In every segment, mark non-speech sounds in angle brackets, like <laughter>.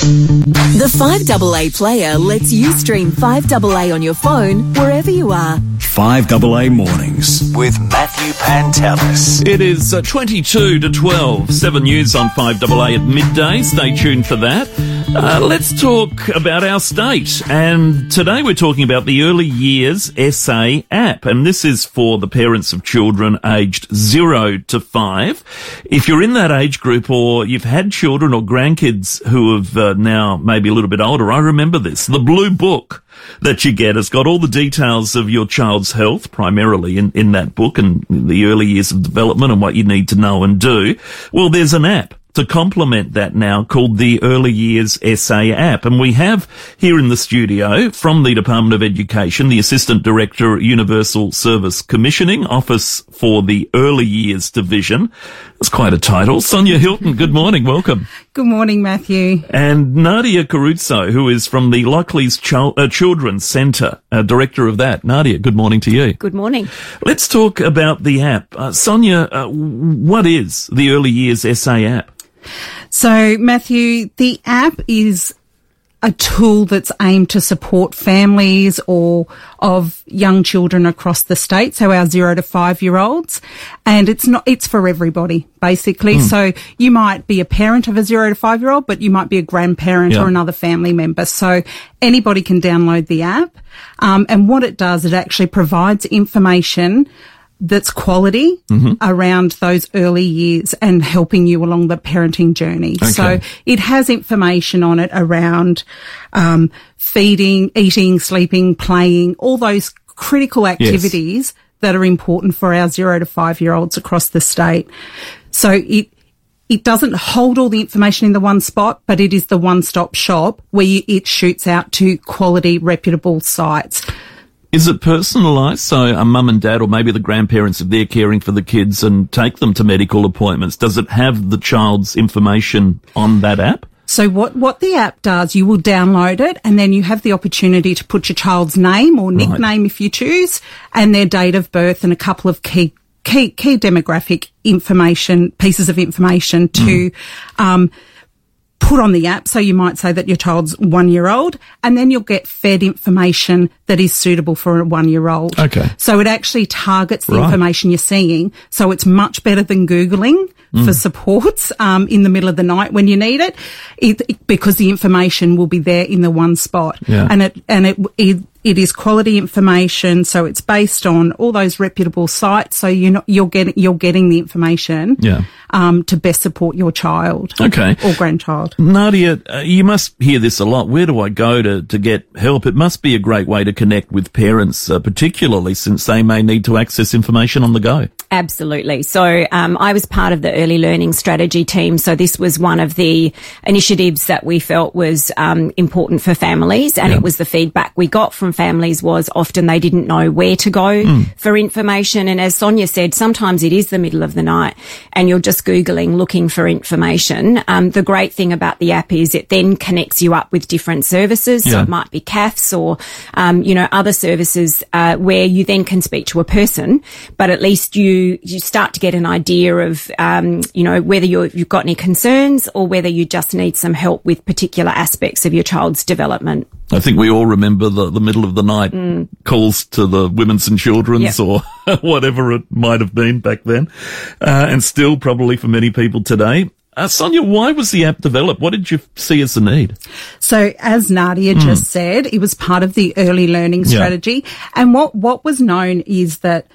The 5AA player lets you stream 5AA on your phone wherever you are. 5AA Mornings with Matthew Pantelis. It is uh, 22 to 12, 7 news on 5AA at midday. Stay tuned for that. Uh, let's talk about our state. And today we're talking about the Early Years SA app. And this is for the parents of children aged 0 to 5. If you're in that age group or you've had children or grandkids who have uh, now maybe a little bit older, I remember this. The Blue Book that you get has got all the details of your child's health, primarily in, in that book and the early years of development and what you need to know and do. Well, there's an app to complement that now called the Early Years SA app. And we have here in the studio from the Department of Education, the Assistant Director, Universal Service Commissioning, Office for the Early Years Division. That's quite a title. Sonia Hilton, good morning. Welcome. Good morning, Matthew. And Nadia Carruozzo, who is from the Lockleys Ch- uh, Children's Centre, uh, Director of that. Nadia, good morning to you. Good morning. Let's talk about the app. Uh, Sonia, uh, what is the Early Years SA app? So, Matthew, the app is a tool that's aimed to support families or of young children across the state. So our zero to five year olds. And it's not, it's for everybody, basically. Mm. So you might be a parent of a zero to five year old, but you might be a grandparent yeah. or another family member. So anybody can download the app. Um, and what it does, it actually provides information that's quality mm-hmm. around those early years and helping you along the parenting journey. Okay. So it has information on it around um, feeding, eating, sleeping, playing, all those critical activities yes. that are important for our zero to five year olds across the state. So it it doesn't hold all the information in the one spot, but it is the one stop shop where you, it shoots out to quality, reputable sites. Is it personalised? So a mum and dad or maybe the grandparents, if they're caring for the kids and take them to medical appointments, does it have the child's information on that app? So what, what the app does, you will download it and then you have the opportunity to put your child's name or nickname right. if you choose and their date of birth and a couple of key key key demographic information pieces of information to mm. um, put on the app. So you might say that your child's one year old and then you'll get fed information that is suitable for a one year old. Okay. So it actually targets the right. information you're seeing. So it's much better than Googling mm. for supports, um, in the middle of the night when you need it, it, it, because the information will be there in the one spot. Yeah. And it, and it, it it is quality information, so it's based on all those reputable sites. So you're not, you're getting you're getting the information, yeah. um, to best support your child, okay, or grandchild. Nadia, uh, you must hear this a lot. Where do I go to to get help? It must be a great way to connect with parents, uh, particularly since they may need to access information on the go. Absolutely. So um, I was part of the early learning strategy team. So this was one of the initiatives that we felt was um, important for families, and yeah. it was the feedback we got from families was often they didn't know where to go mm. for information. And as Sonia said, sometimes it is the middle of the night, and you're just googling looking for information. Um, the great thing about the app is it then connects you up with different services. Yeah. So it might be CaFHS or um, you know other services uh, where you then can speak to a person, but at least you you start to get an idea of, um, you know, whether you have got any concerns or whether you just need some help with particular aspects of your child's development. I think we all remember the, the middle of the night mm. calls to the women's and children's yep. or <laughs> whatever it might have been back then, uh, and still probably for many people today. Uh, Sonia, why was the app developed? What did you see as the need? So, as Nadia mm. just said, it was part of the early learning strategy. Yeah. And what, what was known is that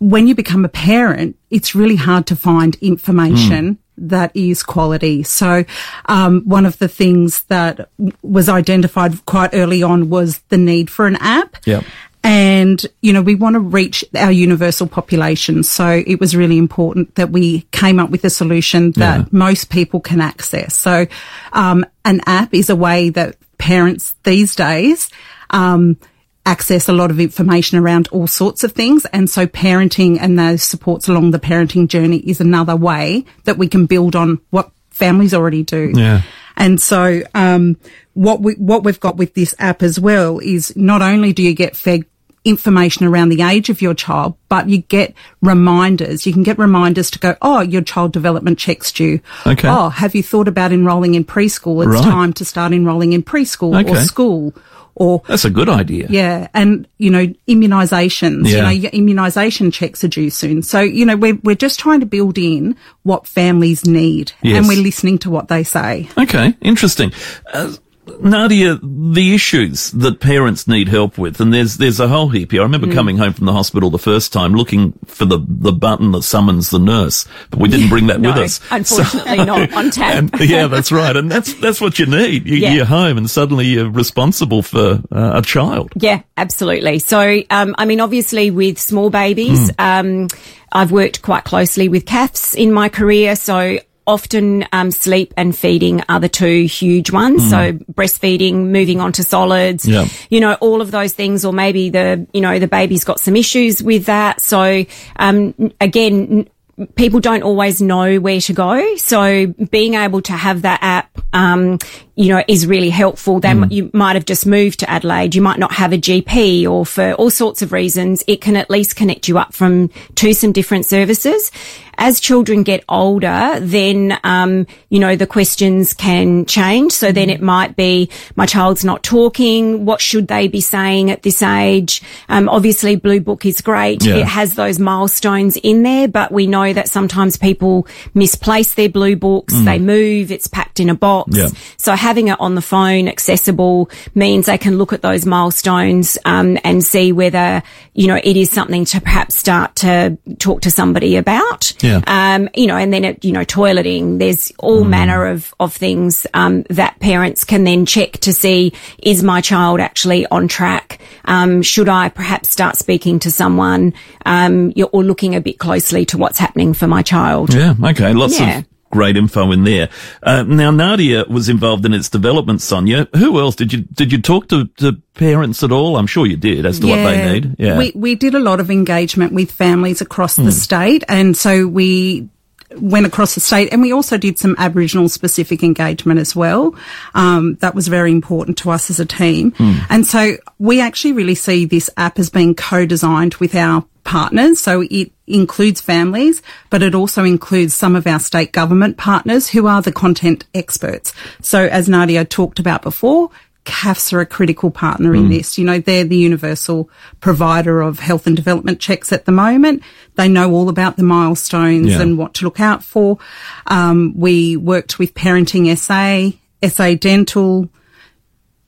when you become a parent, it's really hard to find information mm. That is quality. So, um, one of the things that was identified quite early on was the need for an app. Yep. And, you know, we want to reach our universal population. So it was really important that we came up with a solution that yeah. most people can access. So, um, an app is a way that parents these days, um, access a lot of information around all sorts of things. And so parenting and those supports along the parenting journey is another way that we can build on what families already do. Yeah. And so, um, what we, what we've got with this app as well is not only do you get fed information around the age of your child, but you get reminders. You can get reminders to go, oh, your child development check's due. Okay. Oh, have you thought about enrolling in preschool? It's Right. time to start enrolling in preschool or school or That's a good idea. yeah, and you know immunisations. You Yeah. know your immunisation checks are due soon. So you know we're we're just trying to build in what families need, Yes. and we're listening to what they say. Okay, interesting. Uh, Nadia, the issues that parents need help with, and there's there's a whole heap here. I remember Mm. coming home from the hospital the first time, looking for the, the button that summons the nurse, but we didn't bring that <laughs> No, with us. unfortunately not on <laughs> tap. And, yeah, that's right, and that's that's what you need. You, Yeah. You're home, and suddenly you're responsible for uh, a child. Yeah, absolutely. So, um, I mean, obviously with small babies, um, I've worked quite closely with CaFHS in my career. So often, um, sleep and feeding are the two huge ones. So breastfeeding, moving on to solids, Yeah. you know, all of those things, or maybe the, you know, the baby's got some issues with that. So, um, again, people don't always know where to go. So being able to have that app, um, you know, is really helpful. Then you might have just moved to Adelaide. You might not have a GP or for all sorts of reasons. It can at least connect you up from to some different services. As children get older, then, um, you know, the questions can change. So then it might be, my child's not talking. What should they be saying at this age? Um, obviously Blue Book is great. Yeah. It has those milestones in there, but we know that sometimes people misplace their blue books. They move, it's packed in a box. Yeah. So having it on the phone accessible means they can look at those milestones, um, and see whether, you know, it is something to perhaps start to talk to somebody about. Yeah. Um, you know, and then it, you know, toileting, there's all manner of, of things, um, that parents can then check to see, is my child actually on track? Um, should I perhaps start speaking to someone, um, or looking a bit closely to what's happening for my child? Yeah, okay, lots Yeah. of great info in there. Uh, now Nadia was involved in its development, Sonia. Who else did you did you talk to, to parents at all? I'm sure you did as to what they need. Yeah, Hmm. We, we did a lot of engagement with families across the state. And so we went across the state and we also did some Aboriginal specific engagement as well. Um, that was very important to us as a team. Hmm. And so we actually really see this app as being co-designed with our partners. So it includes families, but it also includes some of our state government partners who are the content experts. So as Nadia talked about before, CaFHS are a critical partner Mm. in this. You know, they're the universal provider of health and development checks at the moment. They know all about the milestones Yeah. and what to look out for. Um, we worked with Parenting SA, SA Dental,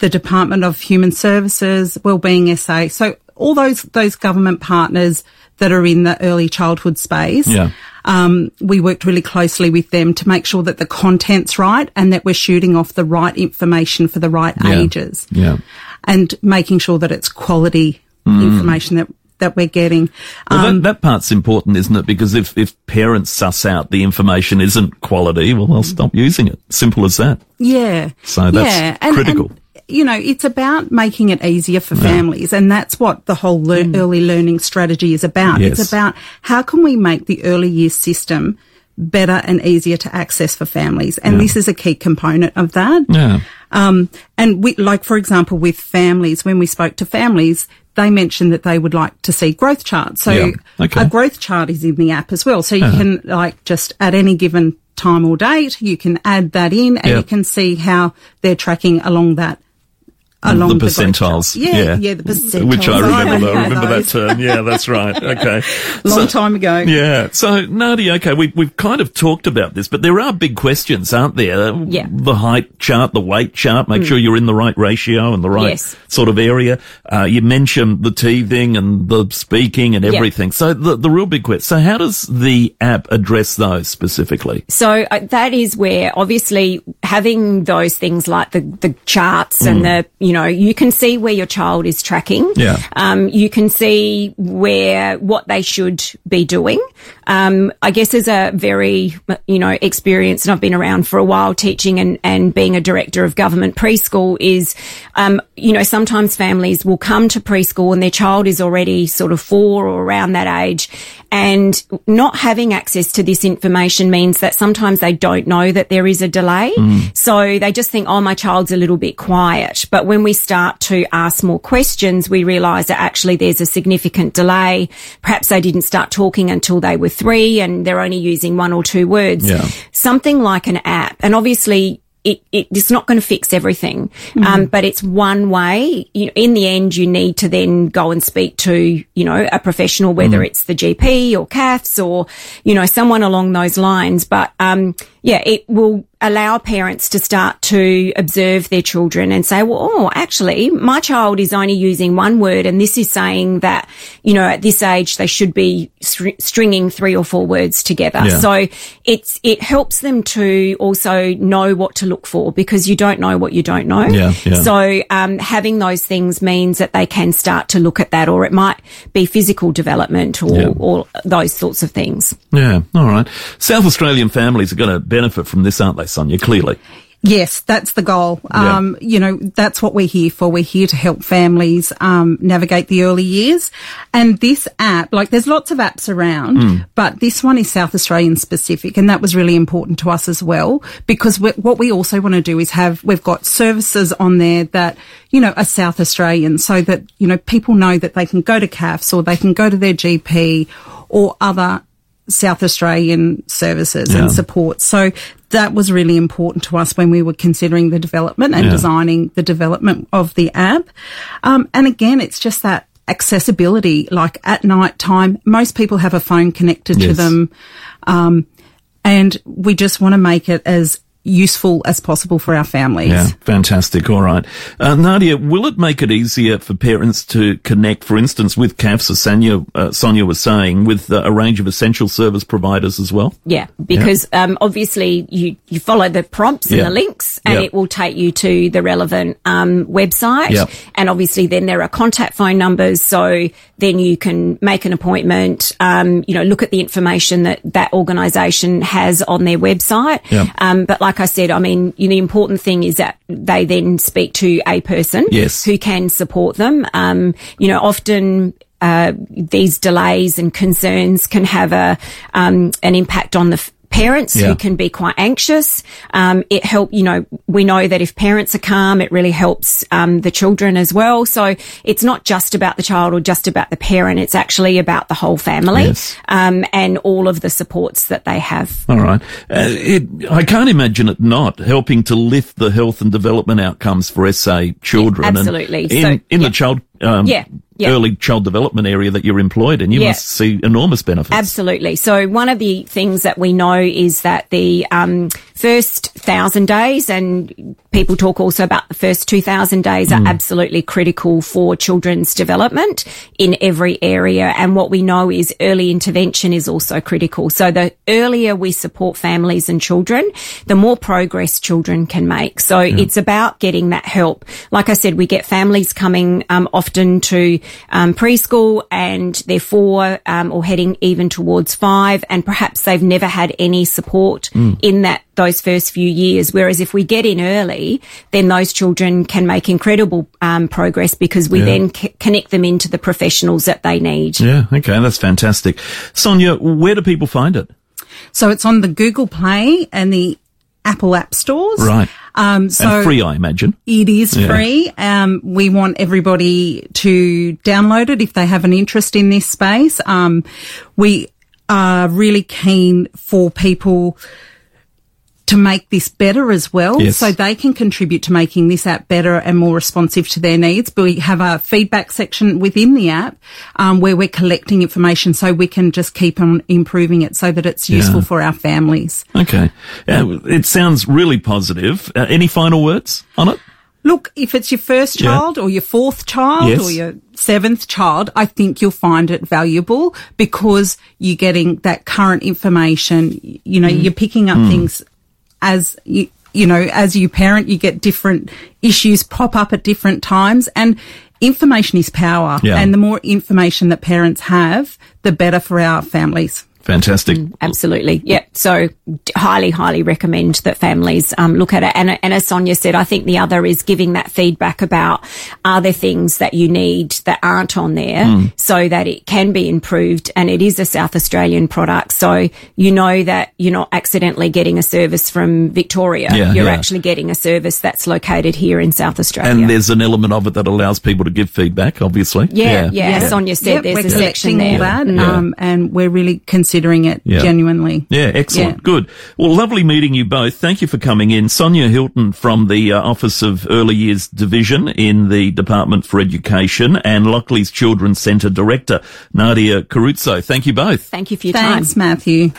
the Department of Human Services, Wellbeing SA. So all those those government partners that are in the early childhood space. Yeah. Um, we worked really closely with them to make sure that the content's right and that we're shooting off the right information for the right Yeah. ages. Yeah. And making sure that it's quality information that that we're getting. Well, Um, that, that part's important, isn't it? Because if, if parents suss out the information isn't quality, well, they'll stop using it. Simple as that. Yeah. So that's yeah. And, critical. and, you know, it's about making it easier for families, and that's what the whole lear- early learning strategy is about. Mm. Yes. It's about how can we make the early years system better and easier to access for families, and this is a key component of that. Yeah. Um, and we, like, for example, with families, when we spoke to families, they mentioned that they would like to see growth charts. So Yeah. Okay. a growth chart is in the app as well. So you Uh-huh. can like just at any given time or date, you can add that in and Yeah. you can see how they're tracking along that. Along the the percentiles. chart. Yeah, yeah, the percentiles. Which I <laughs> remember. I remember that <laughs> term. Yeah, that's right. Okay. <laughs> Long So- time ago. Yeah. So, Nadia, okay, we, we've kind of talked about this, but there are big questions, aren't there? Yeah. The height chart, the weight chart, make sure you're in the right ratio and the right Yes. sort of area. Uh, you mentioned the teething and the speaking and Yeah. everything. So the, the real big question. So how does the app address those specifically? So uh, that is where obviously having those things like the, the charts and the, you know, you can see where your child is tracking. Yeah. Um, you can see where, what they should be doing. Um, I guess as a very, you know, experienced and I've been around for a while teaching and, and being a director of government preschool is, um, you know, sometimes families will come to preschool and their child is already sort of four or around that age and not having access to this information means that sometimes they don't know that there is a delay. So they just think, oh, my child's a little bit quiet. But when when we start to ask more questions, we realise that actually there's a significant delay. Perhaps they didn't start talking until they were three and they're only using one or two words. Yeah. Something like an app. And obviously it, it, it's not going to fix everything, Mm-hmm. um, but it's one way. You know, in the end, you need to then go and speak to, you know, a professional, whether Mm. it's the GP or CaFHS or, you know, someone along those lines. But, um, yeah, it will allow parents to start to observe their children and say, well, oh, actually, my child is only using one word and this is saying that, you know, at this age, they should be str- stringing three or four words together. Yeah. So it's, it helps them to also know what to look for because you don't know what you don't know. Yeah, yeah. So, um, having those things means that they can start to look at that or it might be physical development or, or those sorts of things. Yeah, all right. South Australian families are going to benefit from this, aren't they, Sonia? Clearly. Yes, that's the goal. Yeah. Um, you know, that's what we're here for. We're here to help families um, navigate the early years. And this app, like, there's lots of apps around, Hmm. but this one is South Australian specific, and that was really important to us as well because what we also want to do is have we've got services on there that you know are South Australian, so that you know people know that they can go to CaFHS or they can go to their GP or other South Australian services Yeah. and support. So that was really important to us when we were considering the development and Yeah. designing the development of the app. Um, and again, it's just that accessibility, like at night time, most people have a phone connected to them. Um, and we just want to make it as useful as possible for our families. Yeah, fantastic. All right. Uh, Nadia, will it make it easier for parents to connect, for instance, with CaFHS, as Sonia, uh, Sonia was saying, with uh, a range of essential service providers as well? Yeah, because um, obviously you, you follow the prompts Yeah. and the links, and Yeah. it will take you to the relevant um, website. Yeah. And obviously, then there are contact phone numbers, so then you can make an appointment. Um, you know, look at the information that that organisation has on their website. Yeah. Um, but like I said, I mean, the important thing is that they then speak to a person Yes. who can support them. Um, you know, often uh, these delays and concerns can have a um, an impact on the parents Yeah. who can be quite anxious. Um, it help, you know, we know that if parents are calm, it really helps um, the children as well. So it's not just about the child or just about the parent. It's actually about the whole family Yes. um, and all of the supports that they have. All right. Uh, it, I can't imagine it not helping to lift the health and development outcomes for SA children. And absolutely. in So, in yeah. the child, um, Yeah, yeah. early child development area that you're employed in, you Yeah. must see enormous benefits. Absolutely. So one of the things that we know is that the um, first thousand days, and people talk also about the first two thousand days, are absolutely critical for children's development in every area. And what we know is early intervention is also critical. So the earlier we support families and children, the more progress children can make. So it's about getting that help. Like I said, we get families coming um, often to um, preschool and they're four um, or heading even towards five, and perhaps they've never had any support in that those first few years. Whereas if we get in early, then those children can make incredible um, progress because we Yeah. then c- connect them into the professionals that they need. Yeah. Okay. That's fantastic. Sonia, where do people find it? So it's on the Google Play and the Apple App Stores. Right. Um, so and free, I imagine. It is Yeah. free. Um, we want everybody to download it if they have an interest in this space. Um, we are really keen for people to make this better as well. Yes. So they can contribute to making this app better and more responsive to their needs. But we have a feedback section within the app, um, where we're collecting information so we can just keep on improving it so that it's useful Yeah. for our families. Okay. Uh, it sounds really positive. Uh, any final words on it? Look, if it's your first Yeah. child or your fourth child Yes. or your seventh child, I think you'll find it valuable because you're getting that current information. You know, Mm. you're picking up things as you, you know, as you parent, you get different issues pop up at different times and information is power. Yeah. And the more information that parents have, the better for our families. Fantastic. Absolutely. Yeah. So highly, highly recommend that families um, look at it. And, and as Sonia said, I think the other is giving that feedback about are there things that you need that aren't on there Hmm. so that it can be improved. And it is a South Australian product. So you know that you're not accidentally getting a service from Victoria. Yeah, you're yeah. actually getting a service that's located here in South Australia. And there's an element of it that allows people to give feedback, obviously. yeah, yeah, As Sonia said, Yep, there's we're a section there. all that, Yeah. um, and we're really considering it Yeah. genuinely. Yeah, excellent. Yeah. Good. Well, lovely meeting you both. Thank you for coming in. Sonia Hilton from the uh, Office of Early Years Division in the Department for Education and Lockleys Children's Centre Director, Nadia Carruozzo. Thank you both. Thank you for your time. Thanks, Matthew.